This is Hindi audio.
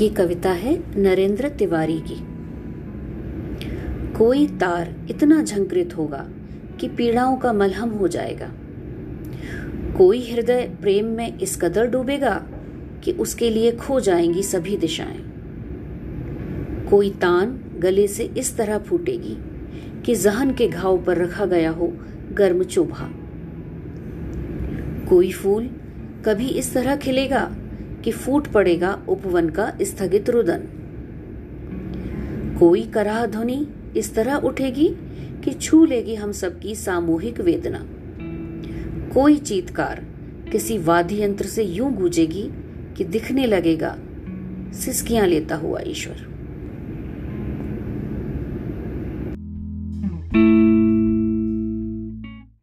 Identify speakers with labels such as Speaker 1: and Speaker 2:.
Speaker 1: ये कविता है नरेंद्र तिवारी की। कोई तार इतना झंकृत होगा कि पीड़ाओं का मलहम हो जाएगा। कोई हृदय प्रेम में इस कदर डूबेगा कि उसके लिए खो जाएँगी सभी दिशाएँ। कोई तान गले से इस तरह फूटेगी कि जहन के घाव पर रखा गया हो गर्म चोभा। कोई फूल कभी इस तरह खिलेगा कि फूट पड़ेगा उपवन का स्थगित रुदन। कोई कराह ध्वनि इस तरह उठेगी कि छू लेगी हम सबकी सामूहिक वेदना। कोई चीतकार किसी वाद्य यंत्र से यूँ गूंजेगी कि दिखने लगेगा, सिसकियाँ लेता हुआ ईश्वर।